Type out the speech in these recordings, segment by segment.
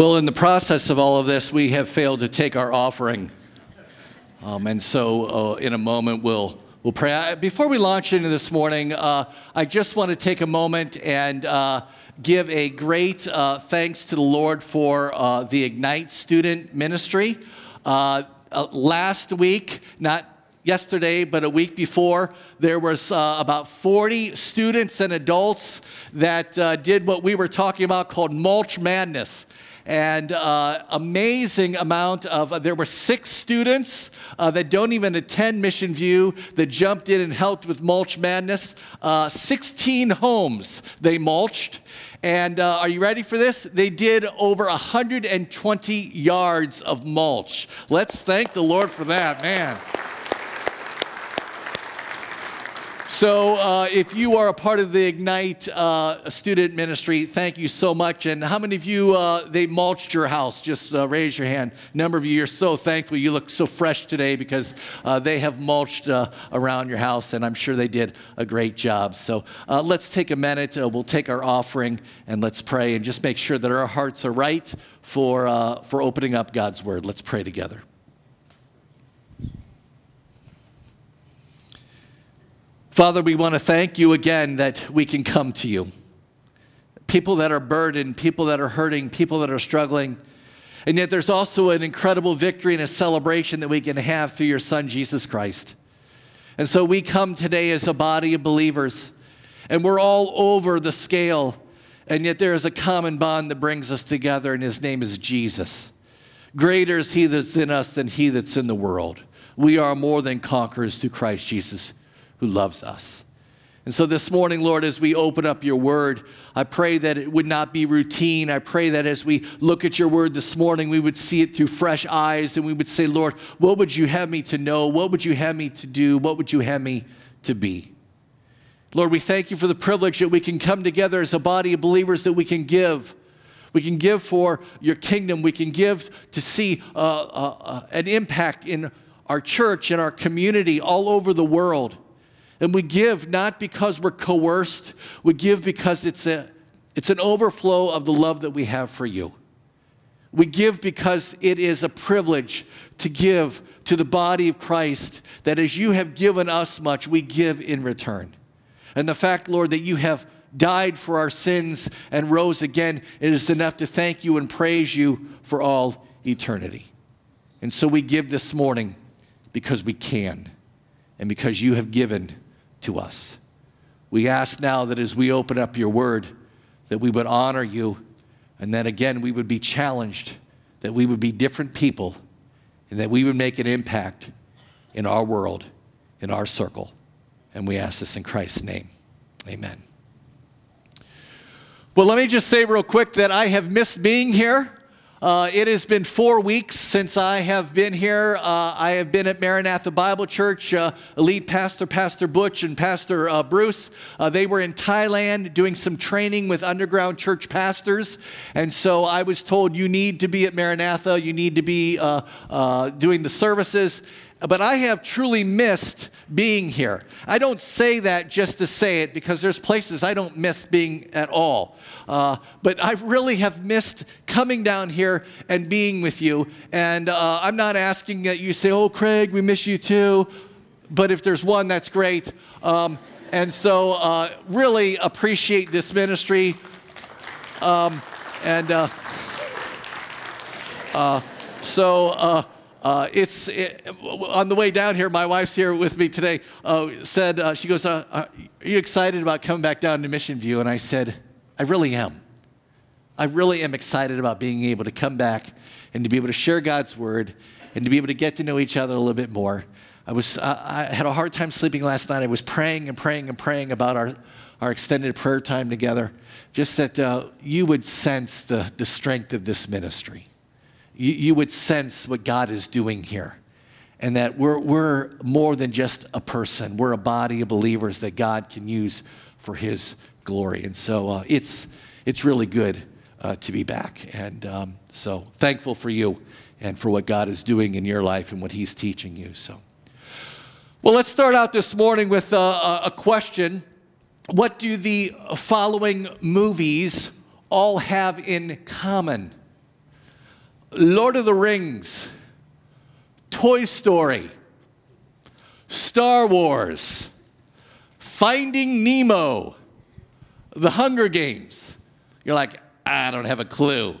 Well, in the process of all of this, we have failed to take our offering. Um, and so, uh, in a moment, we'll, we'll pray. I, before we launch into this morning, uh, I just want to take a moment and uh, give a great uh, thanks to the Lord for uh, the Ignite student ministry. Uh, last week, not yesterday, but a week before, there was uh, about 40 students and adults that uh, did what we were talking about called mulch madness and uh, amazing amount of uh, there were six students uh, that don't even attend mission view that jumped in and helped with mulch madness. Uh, 16 homes they mulched. And uh, are you ready for this? They did over 120 yards of mulch. Let's thank the lord for that man So, uh, if you are a part of the Ignite uh, student ministry, thank you so much. And how many of you uh, they mulched your house? Just uh, raise your hand. Number of you, you're so thankful. You look so fresh today because uh, they have mulched uh, around your house, and I'm sure they did a great job. So, let's take a minute. we'll take our offering and let's pray and just make sure that our hearts are right for for opening up God's word. Let's pray together. Father, we want to thank you again that we can come to you. People that are burdened, people that are hurting, people that are struggling. And yet there's also an incredible victory and a celebration that we can have through your Son, Jesus Christ. And so we come today as a body of believers, and we're all over the scale, and yet there is a common bond that brings us together, and his name is Jesus. Greater is he that's in us than he that's in the world. We are more than conquerors through Christ Jesus who loves us. And so this morning, Lord, as we open up your word, I pray that it would not be routine. I pray that as we look at your word this morning, we would see it through fresh eyes and we would say, Lord, what would you have me to know? What would you have me to do? What would you have me to be? Lord, we thank you for the privilege that we can come together as a body of believers that we can give. We can give for your kingdom. We can give to see uh, uh, uh, an impact in our church, in our community, all over the world. And we give not because we're coerced, we give because it's, a, it's an overflow of the love that we have for you. We give because it is a privilege to give to the body of Christ that as you have given us much, we give in return. And the fact, Lord, that you have died for our sins and rose again, it is enough to thank you and praise you for all eternity. And so we give this morning because we can and because you have given to us. We ask now that as we open up your word, that we would honor you, and then again, we would be challenged, that we would be different people, and that we would make an impact in our world, in our circle. And we ask this in Christ's name. Amen. Well, let me just say real quick that I have missed being here. Uh, it has been four weeks since I have been here. Uh, I have been at Maranatha Bible Church. Uh, lead pastor, Pastor Butch, and Pastor uh, Bruce, uh, they were in Thailand doing some training with underground church pastors. And so I was told, you need to be at Maranatha, you need to be uh, doing the services but I have truly missed being here. I don't say that just to say it because there's places I don't miss being at all. Uh, but I really have missed coming down here and being with you. And uh, I'm not asking that you say, oh, Craig, we miss you too. But if there's one, that's great. Um, and so, uh, really appreciate this ministry. Um, and uh, uh, so, uh, it's it, on the way down here. My wife's here with me today. Uh, said uh, she goes, uh, uh, "Are you excited about coming back down to Mission View?" And I said, "I really am. I really am excited about being able to come back and to be able to share God's word and to be able to get to know each other a little bit more." I was I had a hard time sleeping last night. I was praying and praying and praying about our our extended prayer time together, just that uh, you would sense the the strength of this ministry you, you would sense what God is doing here. And that we're, we're more than just a person, we're a body of believers that God can use for His glory. And so uh, it's, it's really good uh, to be back. And um, so thankful for you and for what God is doing in your life and what He's teaching you. So, well, let's start out this morning with uh, a question. What do the following movies all have in common? Lord of the Rings, Toy Story, Star Wars, Finding Nemo, The Hunger Games. You're like, I don't have a clue.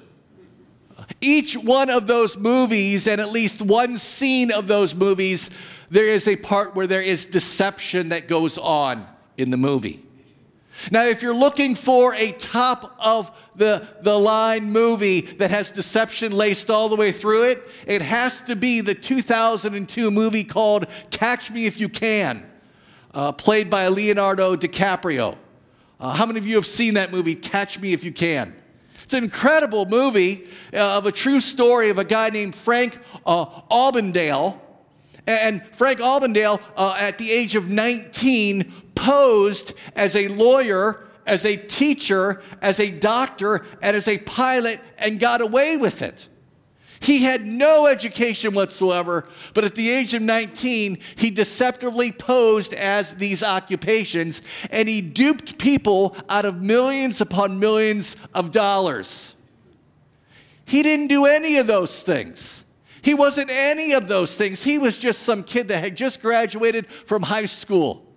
Each one of those movies, and at least one scene of those movies, there is a part where there is deception that goes on in the movie. Now, if you're looking for a top of the, the line movie that has deception laced all the way through it, it has to be the 2002 movie called Catch Me If You Can, uh, played by Leonardo DiCaprio. Uh, how many of you have seen that movie, Catch Me If You Can? It's an incredible movie uh, of a true story of a guy named Frank uh, Abagnale. And Frank Abagnale, uh, at the age of 19, posed as a lawyer, as a teacher, as a doctor, and as a pilot and got away with it. He had no education whatsoever, but at the age of 19, he deceptively posed as these occupations and he duped people out of millions upon millions of dollars. He didn't do any of those things. He wasn't any of those things. He was just some kid that had just graduated from high school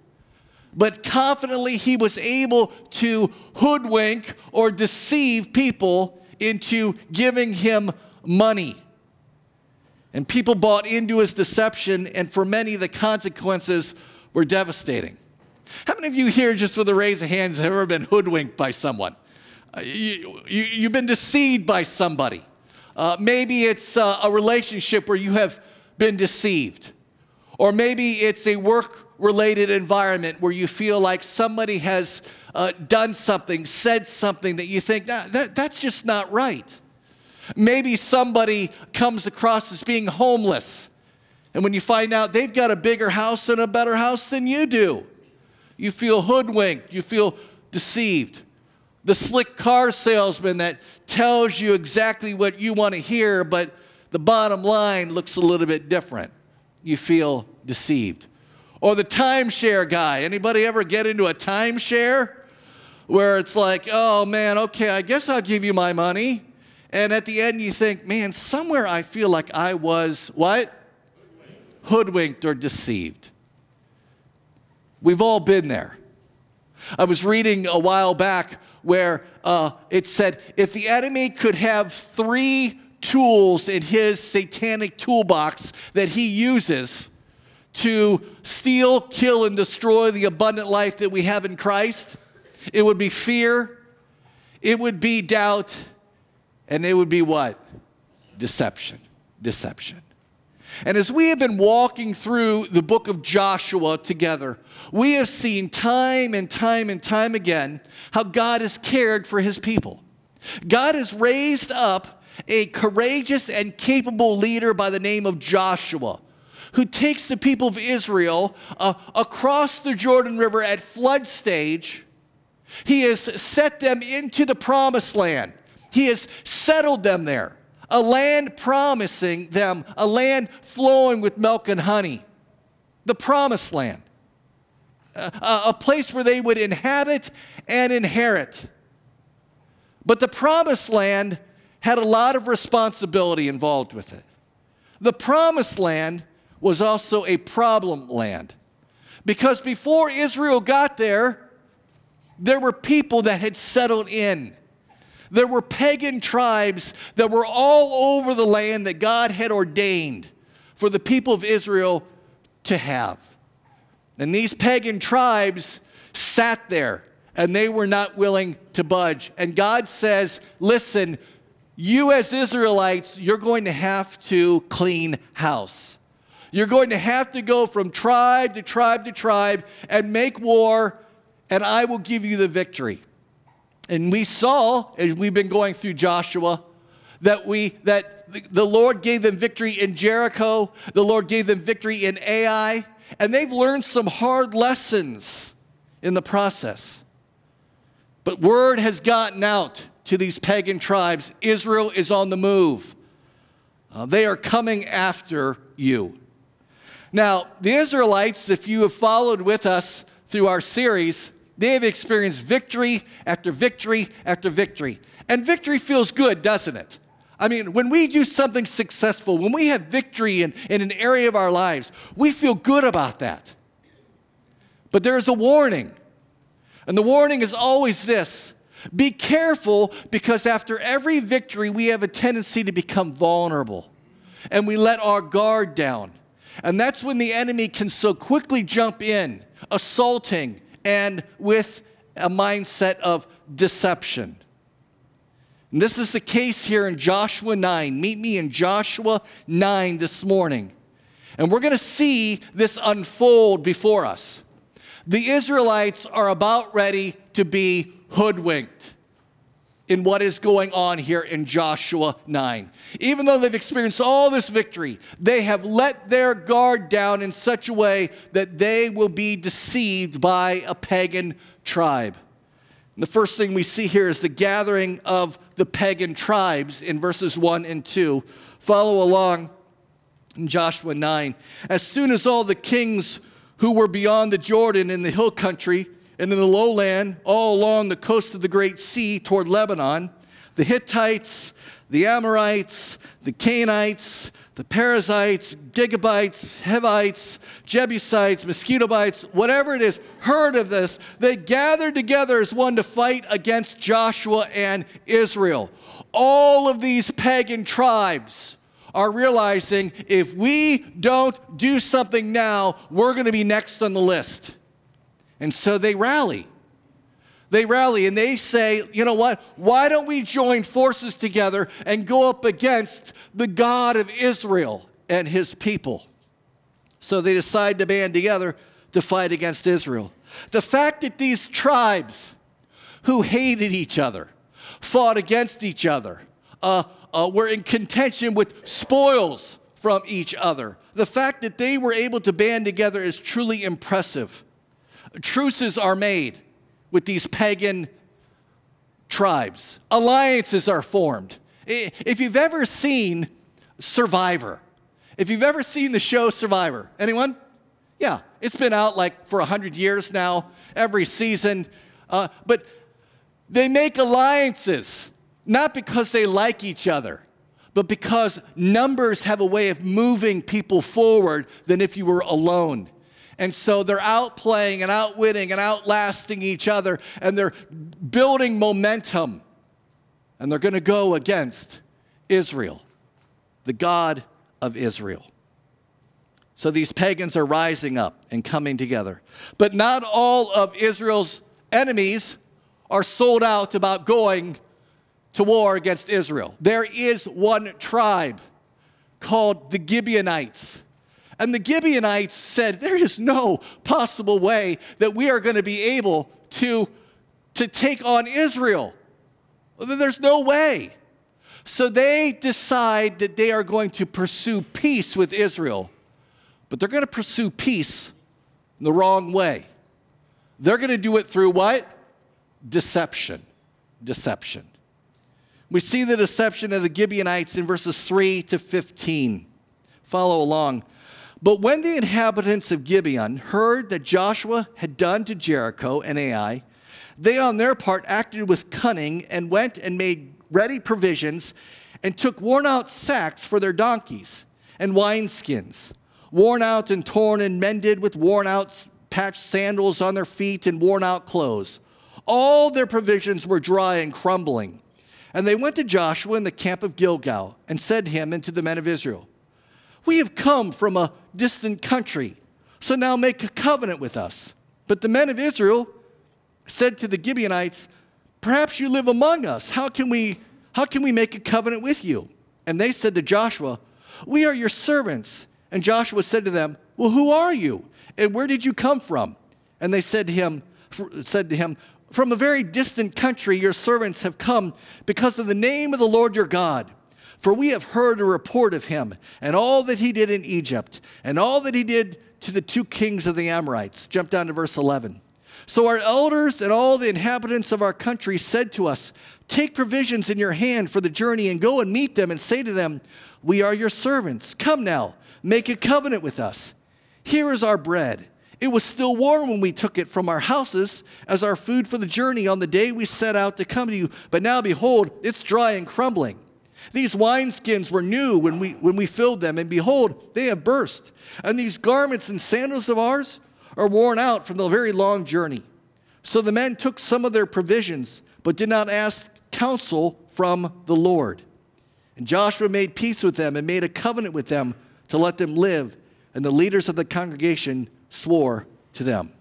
but confidently he was able to hoodwink or deceive people into giving him money. And people bought into his deception, and for many, the consequences were devastating. How many of you here, just with a raise of hands, have ever been hoodwinked by someone? Uh, you, have been deceived by somebody. Uh, maybe it's uh, a relationship where you have been deceived. Or maybe it's a work related environment where you feel like somebody has uh, done something, said something that you think, that, that's just not right. Maybe somebody comes across as being homeless, and when you find out they've got a bigger house and a better house than you do, you feel hoodwinked, you feel deceived. The slick car salesman that tells you exactly what you want to hear, but the bottom line looks a little bit different. You feel deceived. Or the timeshare guy. Anybody ever get into a timeshare? Where it's like, oh man, okay, I guess I'll give you my money. And at the end, you think, man, somewhere I feel like I was what? Hoodwinked or deceived. We've all been there. I was reading a while back where uh, it said if the enemy could have three tools in his satanic toolbox that he uses, to steal, kill, and destroy the abundant life that we have in Christ. It would be fear, it would be doubt, and it would be what? Deception. Deception. And as we have been walking through the book of Joshua together, we have seen time and time and time again how God has cared for his people. God has raised up a courageous and capable leader by the name of Joshua who takes the people of Israel uh, across the Jordan River at flood stage. He has set them into the promised land. He has settled them there, a land promising them, a land flowing with milk and honey, the promised land, a, a place where they would inhabit and inherit. But the promised land had a lot of responsibility involved with it. The promised land was also a problem land. Because before Israel got there, there were people that had settled in. There were pagan tribes that were all over the land that God had ordained for the people of Israel to have. And these pagan tribes sat there and they were not willing to budge. And God says, Listen, you as Israelites, you're going to have to clean house. You're going to have to go from tribe to tribe to tribe and make war, and I will give you the victory. And we saw, as we've been going through Joshua, that we that the Lord gave them victory in Jericho, the Lord gave them victory in Ai, and they've learned some hard lessons in the process. But word has gotten out to these pagan tribes Israel is on the move. Uh, they are coming after you. Now, the Israelites, if you have followed with us through our series, they have experienced victory after victory after victory. And victory feels good, doesn't it? I mean, when we do something successful, when we have victory in, in an area of our lives, we feel good about that. But there is a warning. And the warning is always this be careful because after every victory, we have a tendency to become vulnerable and we let our guard down. And that's when the enemy can so quickly jump in, assaulting, and with a mindset of deception. And this is the case here in Joshua 9. Meet me in Joshua 9 this morning. And we're going to see this unfold before us. The Israelites are about ready to be hoodwinked in what is going on here in Joshua 9. Even though they've experienced all this victory, they have let their guard down in such a way that they will be deceived by a pagan tribe. And the first thing we see here is the gathering of the pagan tribes in verses 1 and 2. Follow along in Joshua 9. As soon as all the kings who were beyond the Jordan in the hill country and in the lowland, all along the coast of the Great Sea toward Lebanon, the Hittites, the Amorites, the Canaanites, the Perizzites, Gigabites, Hivites, Jebusites, mosquito bites, whatever it is, heard of this, they gathered together as one to fight against Joshua and Israel. All of these pagan tribes are realizing if we don't do something now, we're going to be next on the list. And so they rally. They rally and they say, you know what? Why don't we join forces together and go up against the God of Israel and his people? So they decide to band together to fight against Israel. The fact that these tribes who hated each other, fought against each other, uh, uh, were in contention with spoils from each other, the fact that they were able to band together is truly impressive. Truces are made with these pagan tribes. Alliances are formed. If you've ever seen Survivor, if you've ever seen the show Survivor, anyone? Yeah, it's been out like for 100 years now, every season. Uh, but they make alliances, not because they like each other, but because numbers have a way of moving people forward than if you were alone. And so they're outplaying and outwitting and outlasting each other, and they're building momentum. And they're going to go against Israel, the God of Israel. So these pagans are rising up and coming together. But not all of Israel's enemies are sold out about going to war against Israel. There is one tribe called the Gibeonites and the Gibeonites said, There is no possible way that we are going to be able to, to take on Israel. There's no way. So they decide that they are going to pursue peace with Israel, but they're going to pursue peace the wrong way. They're going to do it through what? Deception. Deception. We see the deception of the Gibeonites in verses 3 to 15. Follow along. But when the inhabitants of Gibeon heard that Joshua had done to Jericho and Ai, they on their part acted with cunning and went and made ready provisions and took worn out sacks for their donkeys and wineskins, worn out and torn and mended with worn out patched sandals on their feet and worn out clothes. All their provisions were dry and crumbling. And they went to Joshua in the camp of Gilgal and said to him and to the men of Israel, we have come from a distant country, so now make a covenant with us. But the men of Israel said to the Gibeonites, Perhaps you live among us. How can we, how can we make a covenant with you? And they said to Joshua, We are your servants. And Joshua said to them, Well, who are you? And where did you come from? And they said to him, said to him, From a very distant country your servants have come because of the name of the Lord your God. For we have heard a report of him and all that he did in Egypt and all that he did to the two kings of the Amorites. Jump down to verse 11. So our elders and all the inhabitants of our country said to us, Take provisions in your hand for the journey and go and meet them and say to them, We are your servants. Come now, make a covenant with us. Here is our bread. It was still warm when we took it from our houses as our food for the journey on the day we set out to come to you. But now, behold, it's dry and crumbling. These wineskins were new when we, when we filled them, and behold, they have burst. And these garments and sandals of ours are worn out from the very long journey. So the men took some of their provisions, but did not ask counsel from the Lord. And Joshua made peace with them and made a covenant with them to let them live. And the leaders of the congregation swore to them.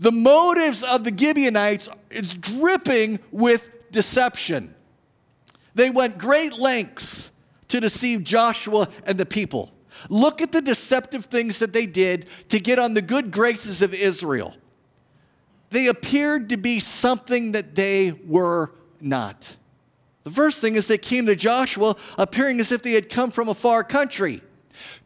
The motives of the Gibeonites is dripping with deception. They went great lengths to deceive Joshua and the people. Look at the deceptive things that they did to get on the good graces of Israel. They appeared to be something that they were not. The first thing is they came to Joshua appearing as if they had come from a far country.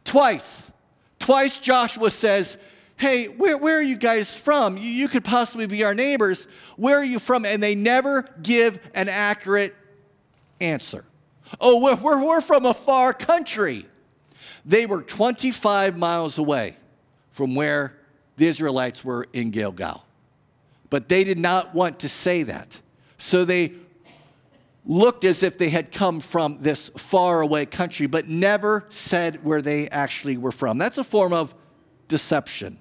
Twice, twice Joshua says, Hey, where, where are you guys from? You, you could possibly be our neighbors. Where are you from? And they never give an accurate answer. Oh, we're, we're, we're from a far country. They were 25 miles away from where the Israelites were in Gilgal. But they did not want to say that. So they looked as if they had come from this faraway country, but never said where they actually were from. That's a form of deception.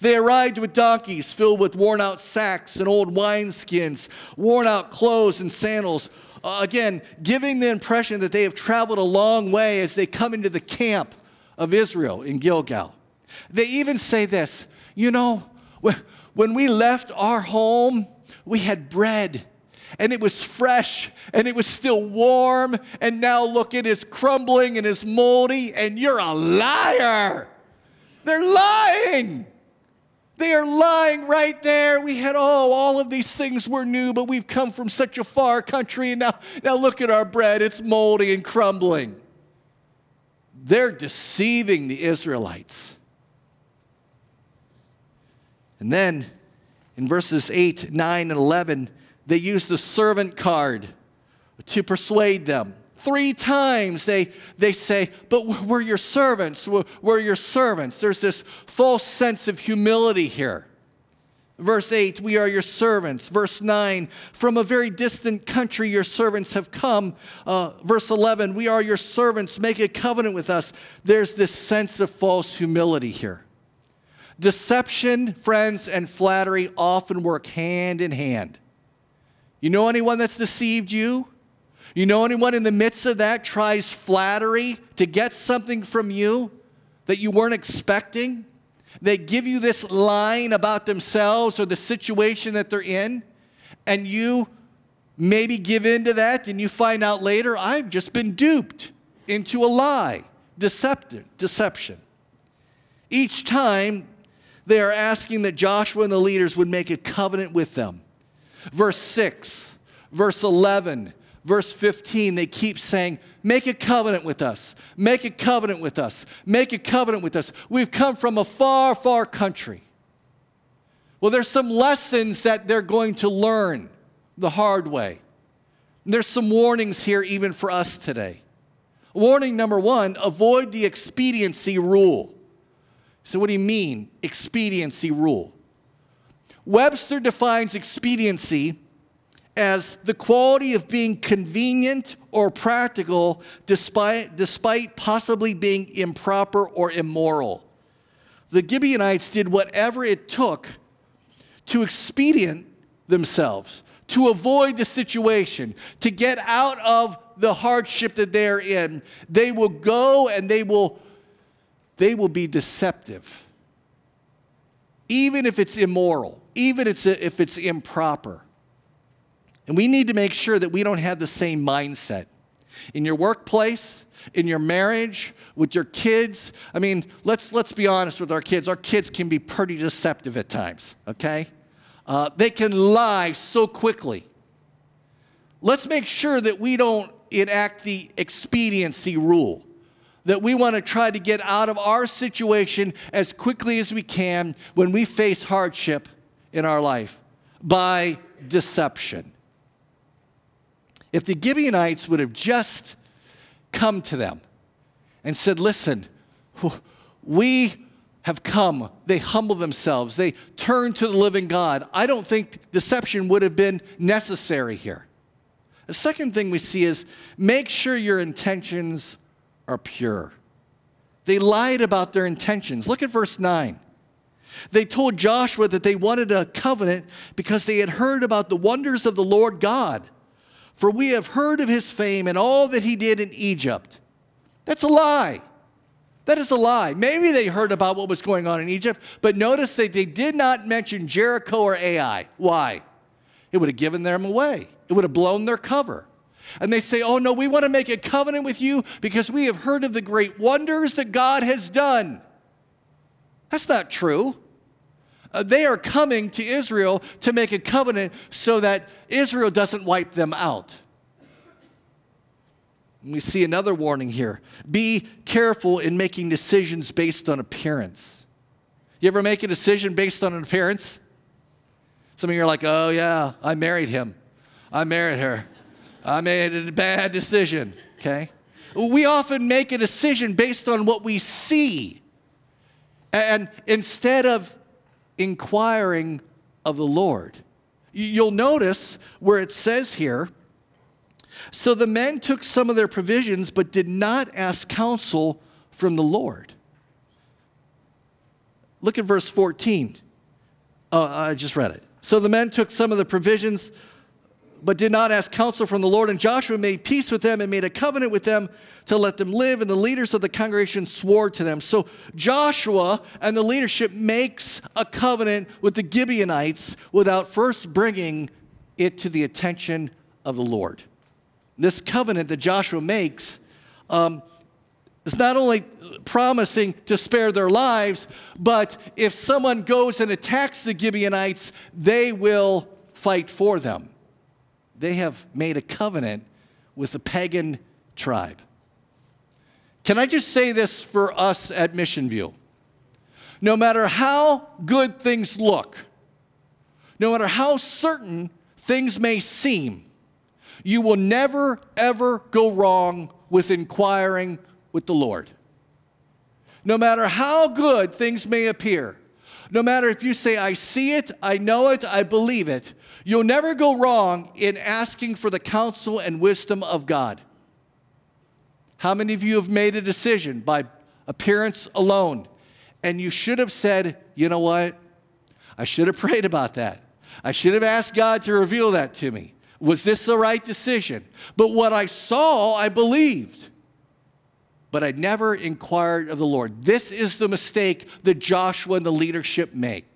They arrived with donkeys filled with worn out sacks and old wineskins, worn out clothes and sandals, uh, again, giving the impression that they have traveled a long way as they come into the camp of Israel in Gilgal. They even say this you know, when we left our home, we had bread and it was fresh and it was still warm, and now look, it is crumbling and is moldy, and you're a liar. They're lying. They are lying right there. We had, oh, all of these things were new, but we've come from such a far country, and now, now look at our bread. It's moldy and crumbling. They're deceiving the Israelites. And then in verses 8, 9, and 11, they use the servant card to persuade them. Three times they, they say, But we're your servants. We're, your servants. There's this false sense of humility here. Verse 8, we are your servants. Verse 9, from a very distant country your servants have come. Uh, verse 11, we are your servants. Make a covenant with us. There's this sense of false humility here. Deception, friends, and flattery often work hand in hand. You know anyone that's deceived you? You know anyone in the midst of that tries flattery to get something from you that you weren't expecting? They give you this line about themselves or the situation that they're in, and you maybe give in to that, and you find out later, I've just been duped into a lie, deceptive, deception. Each time they are asking that Joshua and the leaders would make a covenant with them. Verse 6, verse 11, verse 15, they keep saying, Make a covenant with us. Make a covenant with us. Make a covenant with us. We've come from a far, far country. Well, there's some lessons that they're going to learn the hard way. there's some warnings here, even for us today. Warning number one avoid the expediency rule. So, what do you mean, expediency rule? Webster defines expediency as the quality of being convenient or practical despite, despite possibly being improper or immoral. The Gibeonites did whatever it took to expedient themselves, to avoid the situation, to get out of the hardship that they're in. They will go and they will, they will be deceptive, even if it's immoral even if it's improper. And we need to make sure that we don't have the same mindset. In your workplace, in your marriage, with your kids. I mean, let's, let's be honest with our kids. Our kids can be pretty deceptive at times, okay? Uh, they can lie so quickly. Let's make sure that we don't enact the expediency rule that we want to try to get out of our situation as quickly as we can when we face hardship in our life by deception. If the Gibeonites would have just come to them and said, Listen, we have come, they humble themselves, they turn to the living God, I don't think deception would have been necessary here. The second thing we see is make sure your intentions are pure. They lied about their intentions. Look at verse 9. They told Joshua that they wanted a covenant because they had heard about the wonders of the Lord God. For we have heard of his fame and all that he did in Egypt. That's a lie. That is a lie. Maybe they heard about what was going on in Egypt, but notice that they did not mention Jericho or Ai. Why? It would have given them away, it would have blown their cover. And they say, Oh, no, we want to make a covenant with you because we have heard of the great wonders that God has done. That's not true. Uh, they are coming to Israel to make a covenant so that Israel doesn't wipe them out. We see another warning here be careful in making decisions based on appearance. You ever make a decision based on an appearance? Some of you are like, oh, yeah, I married him. I married her. I made a bad decision, okay? We often make a decision based on what we see. And instead of inquiring of the Lord, you'll notice where it says here, so the men took some of their provisions, but did not ask counsel from the Lord. Look at verse 14. Uh, I just read it. So the men took some of the provisions, but did not ask counsel from the Lord. And Joshua made peace with them and made a covenant with them to let them live. And the leaders of the congregation swore to them. So Joshua and the leadership makes a covenant with the Gibeonites without first bringing it to the attention of the Lord this covenant that Joshua makes um, is not only promising to spare their lives, but if someone goes and attacks the Gibeonites, they will fight for them. They have made a covenant with the pagan tribe. Can I just say this for us at Mission View? No matter how good things look, no matter how certain things may seem, you will never, ever go wrong with inquiring with the Lord. No matter how good things may appear, no matter if you say, I see it, I know it, I believe it, you'll never go wrong in asking for the counsel and wisdom of God. How many of you have made a decision by appearance alone? And you should have said, you know what? I should have prayed about that. I should have asked God to reveal that to me. Was this the right decision? But what I saw, I believed. But I never inquired of the Lord. This is the mistake that Joshua and the leadership make.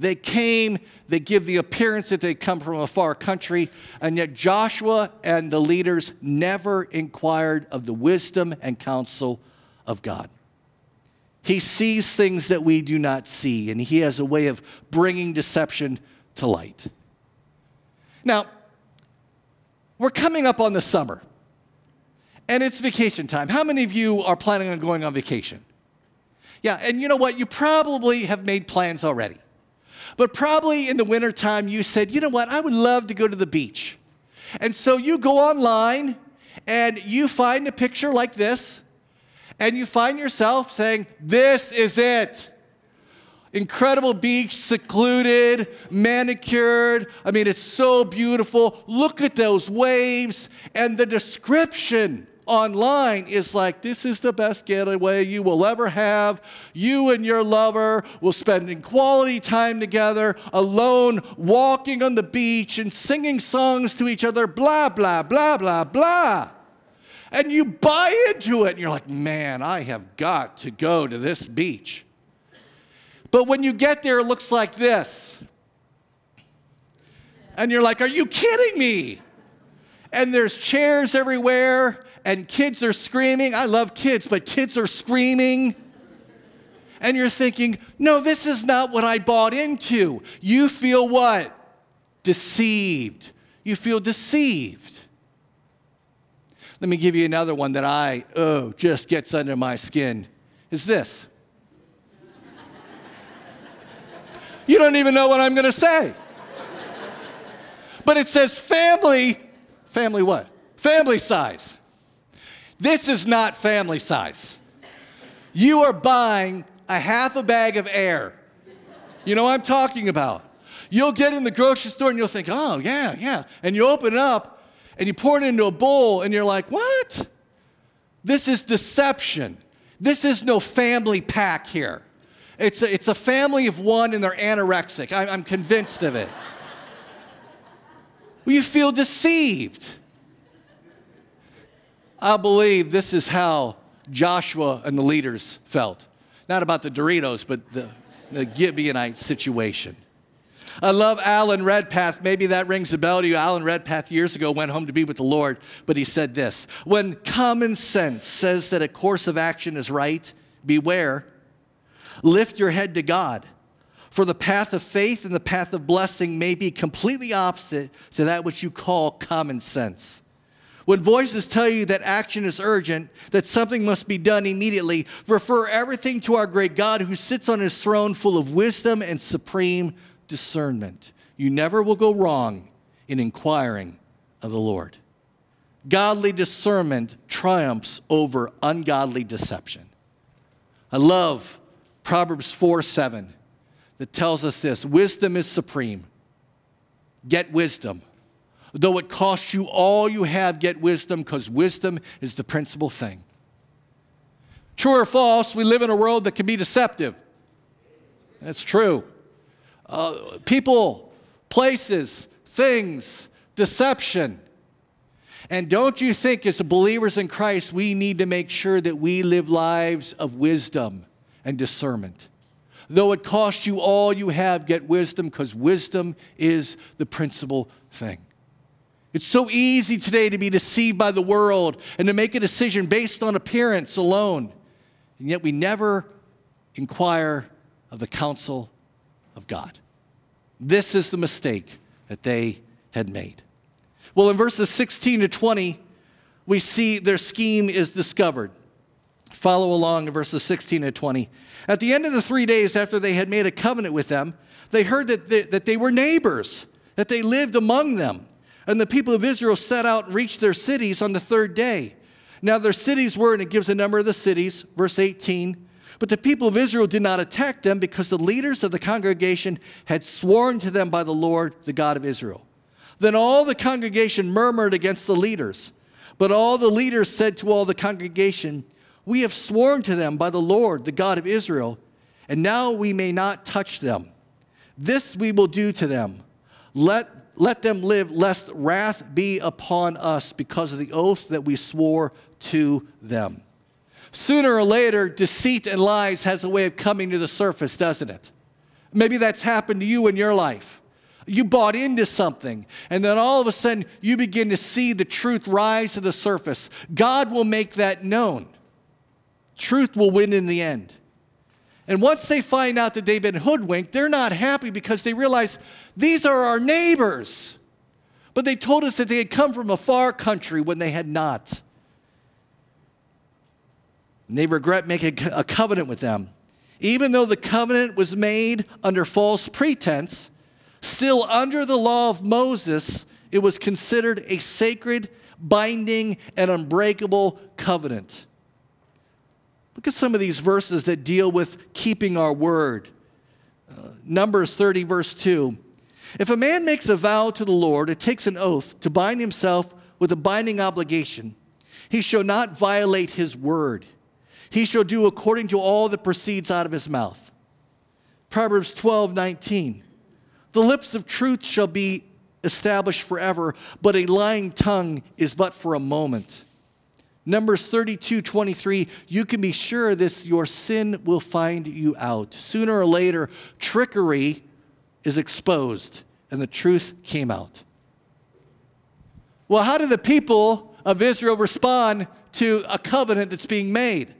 They came, they give the appearance that they come from a far country, and yet Joshua and the leaders never inquired of the wisdom and counsel of God. He sees things that we do not see, and he has a way of bringing deception to light. Now, we're coming up on the summer, and it's vacation time. How many of you are planning on going on vacation? Yeah, and you know what? You probably have made plans already. But probably in the wintertime, you said, you know what? I would love to go to the beach. And so you go online and you find a picture like this, and you find yourself saying, This is it incredible beach, secluded, manicured. I mean, it's so beautiful. Look at those waves. And the description online is like, this is the best getaway you will ever have. You and your lover will spend quality time together, alone, walking on the beach and singing songs to each other, blah, blah, blah, blah, blah. And you buy into it, and you're like, man, I have got to go to this beach. But when you get there, it looks like this. And you're like, are you kidding me? And there's chairs everywhere, and kids are screaming. I love kids, but kids are screaming. And you're thinking, no, this is not what I bought into. You feel what? Deceived. You feel deceived. Let me give you another one that I, oh, just gets under my skin. Is this. You don't even know what I'm going to say. But it says family, family what? Family size. This is not family size. You are buying a half a bag of air. You know what I'm talking about. You'll get in the grocery store and you'll think, oh, yeah, yeah. And you open it up and you pour it into a bowl and you're like, what? This is deception. This is no family pack here. It's a, it's a family of one and they're anorexic. I, I'm convinced of it. well, you feel deceived. I believe this is how Joshua and the leaders felt. Not about the Doritos, but the, the Gibeonite situation. I love Alan Redpath. Maybe that rings a bell to you. Alan Redpath years ago went home to be with the Lord, but he said this When common sense says that a course of action is right, beware. Lift your head to God. For the path of faith and the path of blessing may be completely opposite to that which you call common sense. When voices tell you that action is urgent, that something must be done immediately, refer everything to our great God who sits on his throne full of wisdom and supreme discernment. You never will go wrong in inquiring of the Lord. Godly discernment triumphs over ungodly deception. I love Proverbs 4 7 that tells us this wisdom is supreme. Get wisdom. Though it costs you all you have, get wisdom because wisdom is the principal thing. True or false, we live in a world that can be deceptive. That's true. Uh, people, places, things, deception. And don't you think, as believers in Christ, we need to make sure that we live lives of wisdom and discernment? Though it costs you all you have, get wisdom because wisdom is the principal thing. It's so easy today to be deceived by the world and to make a decision based on appearance alone. And yet we never inquire of the counsel of God. This is the mistake that they had made. Well, in verses 16 to 20, we see their scheme is discovered. Follow along in verses 16 to 20. At the end of the three days after they had made a covenant with them, they heard that they, that they were neighbors, that they lived among them. And the people of Israel set out and reached their cities on the third day. Now, their cities were, and it gives a number of the cities, verse 18. But the people of Israel did not attack them because the leaders of the congregation had sworn to them by the Lord, the God of Israel. Then all the congregation murmured against the leaders. But all the leaders said to all the congregation, We have sworn to them by the Lord, the God of Israel, and now we may not touch them. This we will do to them. Let let them live, lest wrath be upon us because of the oath that we swore to them. Sooner or later, deceit and lies has a way of coming to the surface, doesn't it? Maybe that's happened to you in your life. You bought into something, and then all of a sudden you begin to see the truth rise to the surface. God will make that known. Truth will win in the end. And once they find out that they've been hoodwinked, they're not happy because they realize these are our neighbors. But they told us that they had come from a far country when they had not. And they regret making a covenant with them. Even though the covenant was made under false pretense, still under the law of Moses, it was considered a sacred, binding, and unbreakable covenant. Look at some of these verses that deal with keeping our word. Uh, Numbers 30, verse 2. If a man makes a vow to the Lord, it takes an oath to bind himself with a binding obligation, he shall not violate his word. He shall do according to all that proceeds out of his mouth. Proverbs 12, 19. The lips of truth shall be established forever, but a lying tongue is but for a moment. Numbers 32, 23, you can be sure this, your sin will find you out. Sooner or later, trickery is exposed and the truth came out. Well, how do the people of Israel respond to a covenant that's being made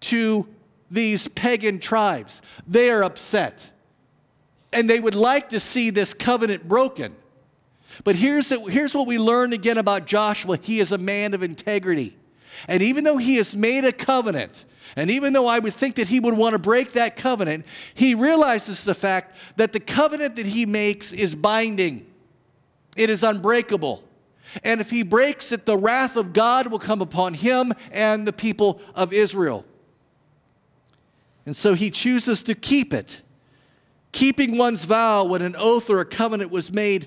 to these pagan tribes? They are upset. And they would like to see this covenant broken. But here's, the, here's what we learn again about Joshua he is a man of integrity. And even though he has made a covenant, and even though I would think that he would want to break that covenant, he realizes the fact that the covenant that he makes is binding, it is unbreakable. And if he breaks it, the wrath of God will come upon him and the people of Israel. And so he chooses to keep it. Keeping one's vow when an oath or a covenant was made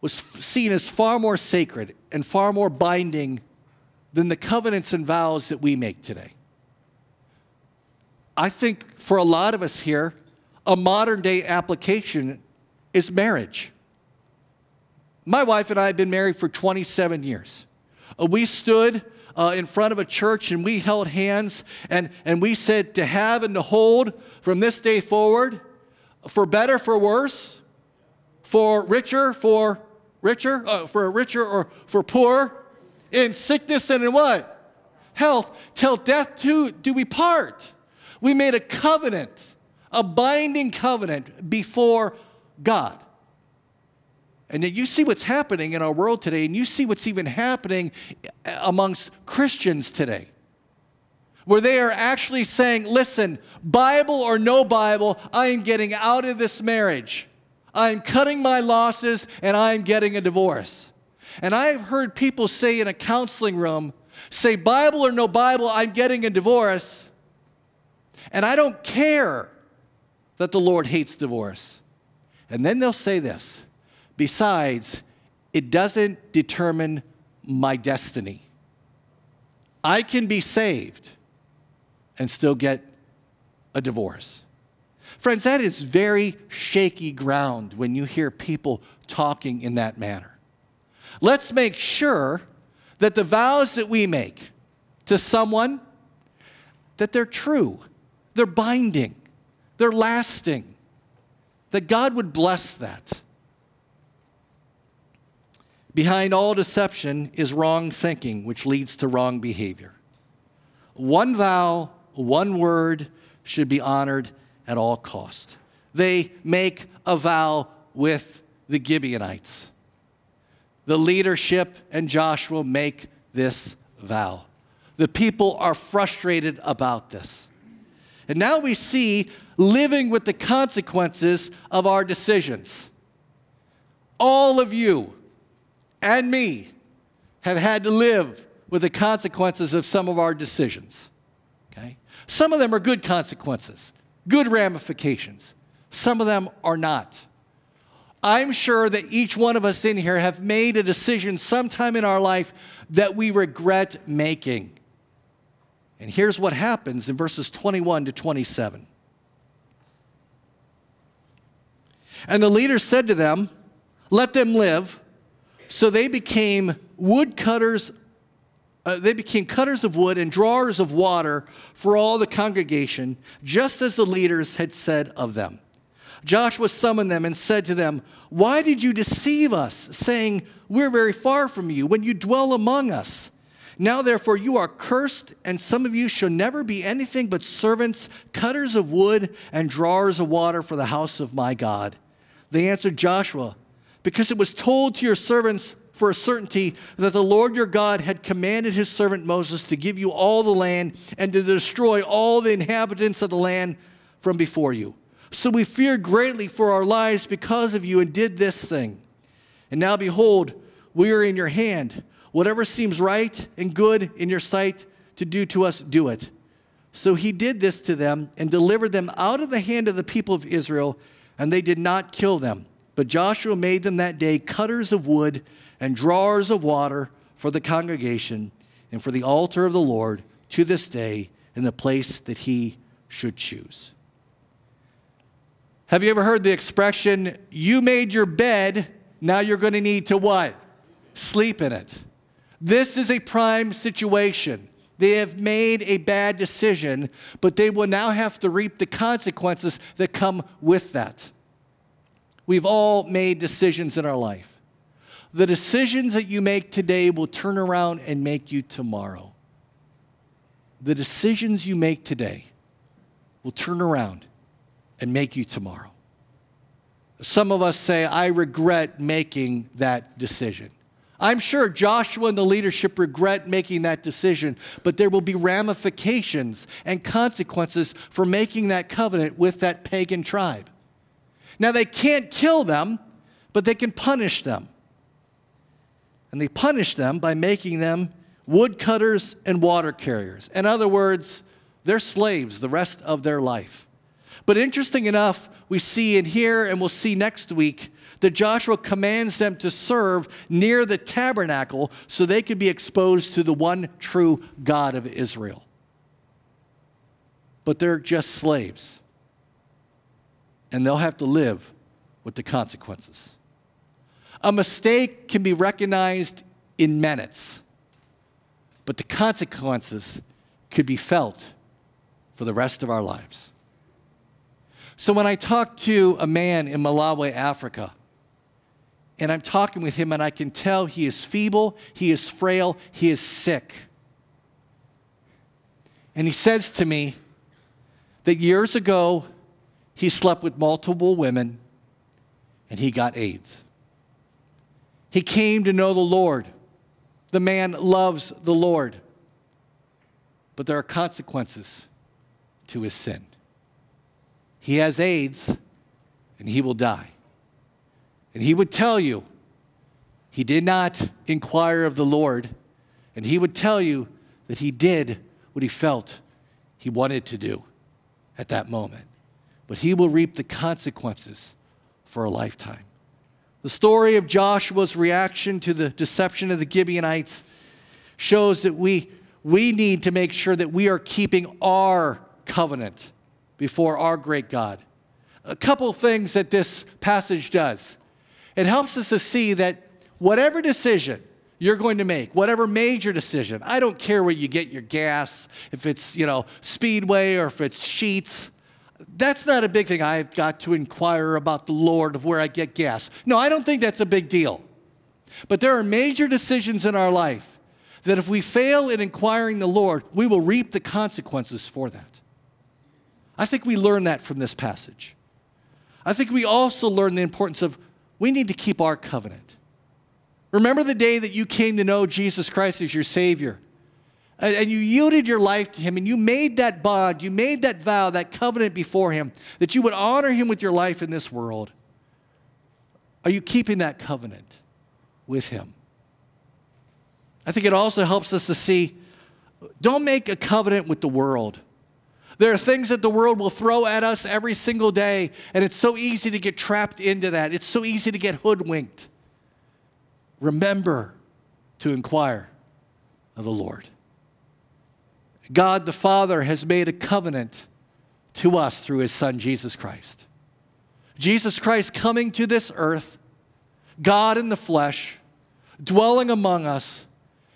was seen as far more sacred and far more binding than the covenants and vows that we make today. I think for a lot of us here, a modern day application is marriage. My wife and I have been married for 27 years. Uh, we stood uh, in front of a church and we held hands and, and we said to have and to hold from this day forward, for better, for worse, for richer, for richer, uh, for richer or for poor, in sickness and in what? Health, till death too do we part. We made a covenant, a binding covenant before God. And yet you see what's happening in our world today, and you see what's even happening eh, amongst Christians today, where they are actually saying, listen, Bible or no Bible, I am getting out of this marriage. I am cutting my losses, and I am getting a divorce. And I've heard people say in a counseling room, say, Bible or no Bible, I'm getting a divorce. And I don't care that the Lord hates divorce. And then they'll say this besides, it doesn't determine my destiny. I can be saved and still get a divorce. Friends, that is very shaky ground when you hear people talking in that manner. Let's make sure that the vows that we make to someone that they're true, they're binding, they're lasting. That God would bless that. Behind all deception is wrong thinking, which leads to wrong behavior. One vow, one word should be honored at all cost. They make a vow with the Gibeonites the leadership and Joshua make this vow. The people are frustrated about this. And now we see living with the consequences of our decisions. All of you and me have had to live with the consequences of some of our decisions. Okay? Some of them are good consequences, good ramifications. Some of them are not. I'm sure that each one of us in here have made a decision sometime in our life that we regret making. And here's what happens in verses 21 to 27. And the leader said to them, Let them live. So they became woodcutters. Uh, they became cutters of wood and drawers of water for all the congregation, just as the leaders had said of them. Joshua summoned them and said to them, Why did you deceive us, saying, We're very far from you, when you dwell among us? Now, therefore, you are cursed, and some of you shall never be anything but servants, cutters of wood, and drawers of water for the house of my God. They answered Joshua, Because it was told to your servants for a certainty that the Lord your God had commanded his servant Moses to give you all the land and to destroy all the inhabitants of the land from before you. So we feared greatly for our lives because of you and did this thing. And now behold, we are in your hand. Whatever seems right and good in your sight to do to us, do it. So he did this to them and delivered them out of the hand of the people of Israel, and they did not kill them. But Joshua made them that day cutters of wood and drawers of water for the congregation and for the altar of the Lord to this day in the place that he should choose. Have you ever heard the expression, you made your bed, now you're going to need to what? Sleep in it. This is a prime situation. They have made a bad decision, but they will now have to reap the consequences that come with that. We've all made decisions in our life. The decisions that you make today will turn around and make you tomorrow. The decisions you make today will turn around and make you tomorrow. Some of us say, I regret making that decision. I'm sure Joshua and the leadership regret making that decision, but there will be ramifications and consequences for making that covenant with that pagan tribe. Now, they can't kill them, but they can punish them. And they punish them by making them woodcutters and water carriers. In other words, they're slaves the rest of their life. But interesting enough, we see in here and we'll see next week that Joshua commands them to serve near the tabernacle so they could be exposed to the one true God of Israel. But they're just slaves, and they'll have to live with the consequences. A mistake can be recognized in minutes, but the consequences could be felt for the rest of our lives. So when I talk to a man in Malawi, Africa, and I'm talking with him, and I can tell he is feeble, he is frail, he is sick. And he says to me that years ago, he slept with multiple women and he got AIDS. He came to know the Lord. The man loves the Lord. But there are consequences to his sin. He has AIDS and he will die. And he would tell you, he did not inquire of the Lord, and he would tell you that he did what he felt he wanted to do at that moment. But he will reap the consequences for a lifetime. The story of Joshua's reaction to the deception of the Gibeonites shows that we, we need to make sure that we are keeping our covenant before our great God. A couple things that this passage does. It helps us to see that whatever decision you're going to make, whatever major decision, I don't care where you get your gas, if it's, you know, Speedway or if it's Sheetz. that's not a big thing. I've got to inquire about the Lord of where I get gas. No, I don't think that's a big deal. But there are major decisions in our life that if we fail in inquiring the Lord, we will reap the consequences for that. I think we learn that from this passage. I think we also learn the importance of we need to keep our covenant. Remember the day that you came to know Jesus Christ as your Savior and you yielded your life to Him and you made that bond, you made that vow, that covenant before Him, that you would honor Him with your life in this world. Are you keeping that covenant with Him? I think it also helps us to see don't make a covenant with the world. There are things that the world will throw at us every single day, and it's so easy to get trapped into that. It's so easy to get hoodwinked. Remember to inquire of the Lord. God the Father has made a covenant to us through his Son, Jesus Christ. Jesus Christ coming to this earth, God in the flesh, dwelling among us,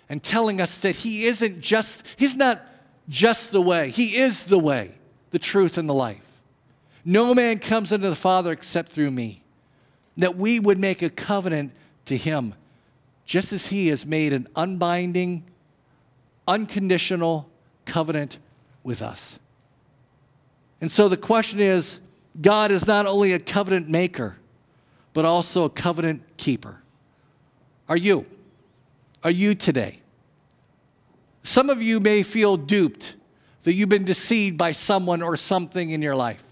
and telling us that he isn't just, he's not just the way. He is the way, the truth, and the life. No man comes unto the Father except through me. That we would make a covenant to him, just as he has made an unbinding, unconditional covenant with us. And so the question is God is not only a covenant maker, but also a covenant keeper. Are you? Are you today? Some of you may feel duped that you've been deceived by someone or something in your life.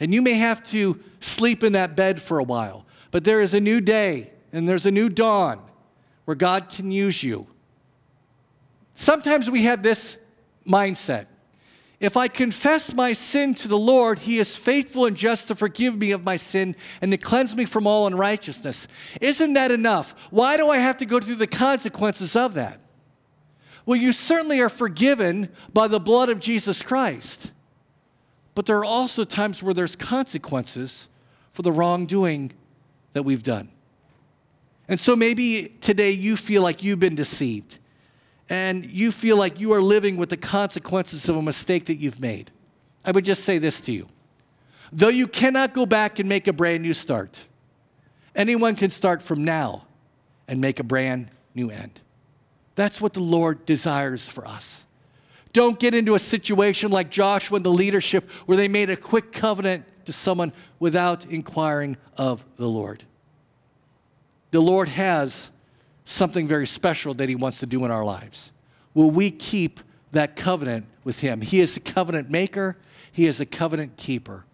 And you may have to sleep in that bed for a while. But there is a new day and there's a new dawn where God can use you. Sometimes we have this mindset. If I confess my sin to the Lord, He is faithful and just to forgive me of my sin and to cleanse me from all unrighteousness. Isn't that enough? Why do I have to go through the consequences of that? Well, you certainly are forgiven by the blood of Jesus Christ. But there are also times where there's consequences for the wrongdoing that we've done. And so maybe today you feel like you've been deceived and you feel like you are living with the consequences of a mistake that you've made. I would just say this to you. Though you cannot go back and make a brand new start, anyone can start from now and make a brand new end. That's what the Lord desires for us. Don't get into a situation like Joshua and the leadership where they made a quick covenant to someone without inquiring of the Lord. The Lord has something very special that He wants to do in our lives. Will we keep that covenant with Him? He is the covenant maker, He is the covenant keeper.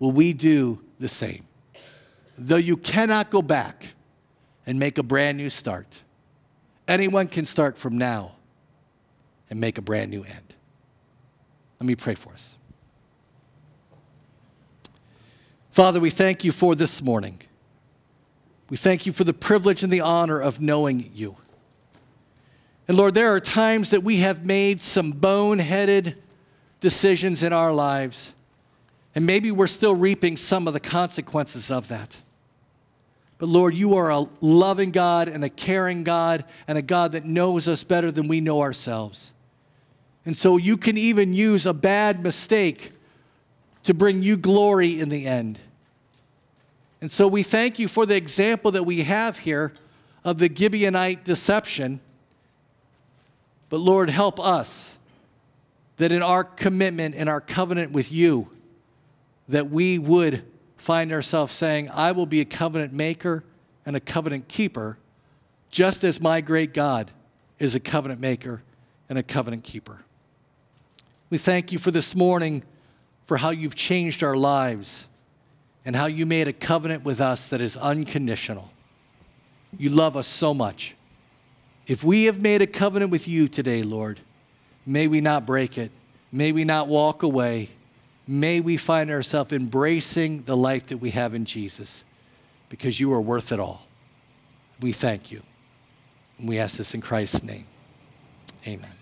Will we do the same? Though you cannot go back and make a brand new start Anyone can start from now and make a brand new end. Let me pray for us. Father, we thank you for this morning. We thank you for the privilege and the honor of knowing you. And Lord, there are times that we have made some boneheaded decisions in our lives, and maybe we're still reaping some of the consequences of that. But Lord, you are a loving God and a caring God and a God that knows us better than we know ourselves. And so you can even use a bad mistake to bring you glory in the end. And so we thank you for the example that we have here of the Gibeonite deception. But Lord, help us that in our commitment and our covenant with you, that we would find ourselves saying, I will be a covenant maker and a covenant keeper, just as my great God is a covenant maker and a covenant keeper. We thank you for this morning, for how you've changed our lives and how you made a covenant with us that is unconditional. You love us so much. If we have made a covenant with you today, Lord, may we not break it. May we not walk away may we find ourselves embracing the life that we have in Jesus because you are worth it all. We thank you. And we ask this in Christ's name. Amen.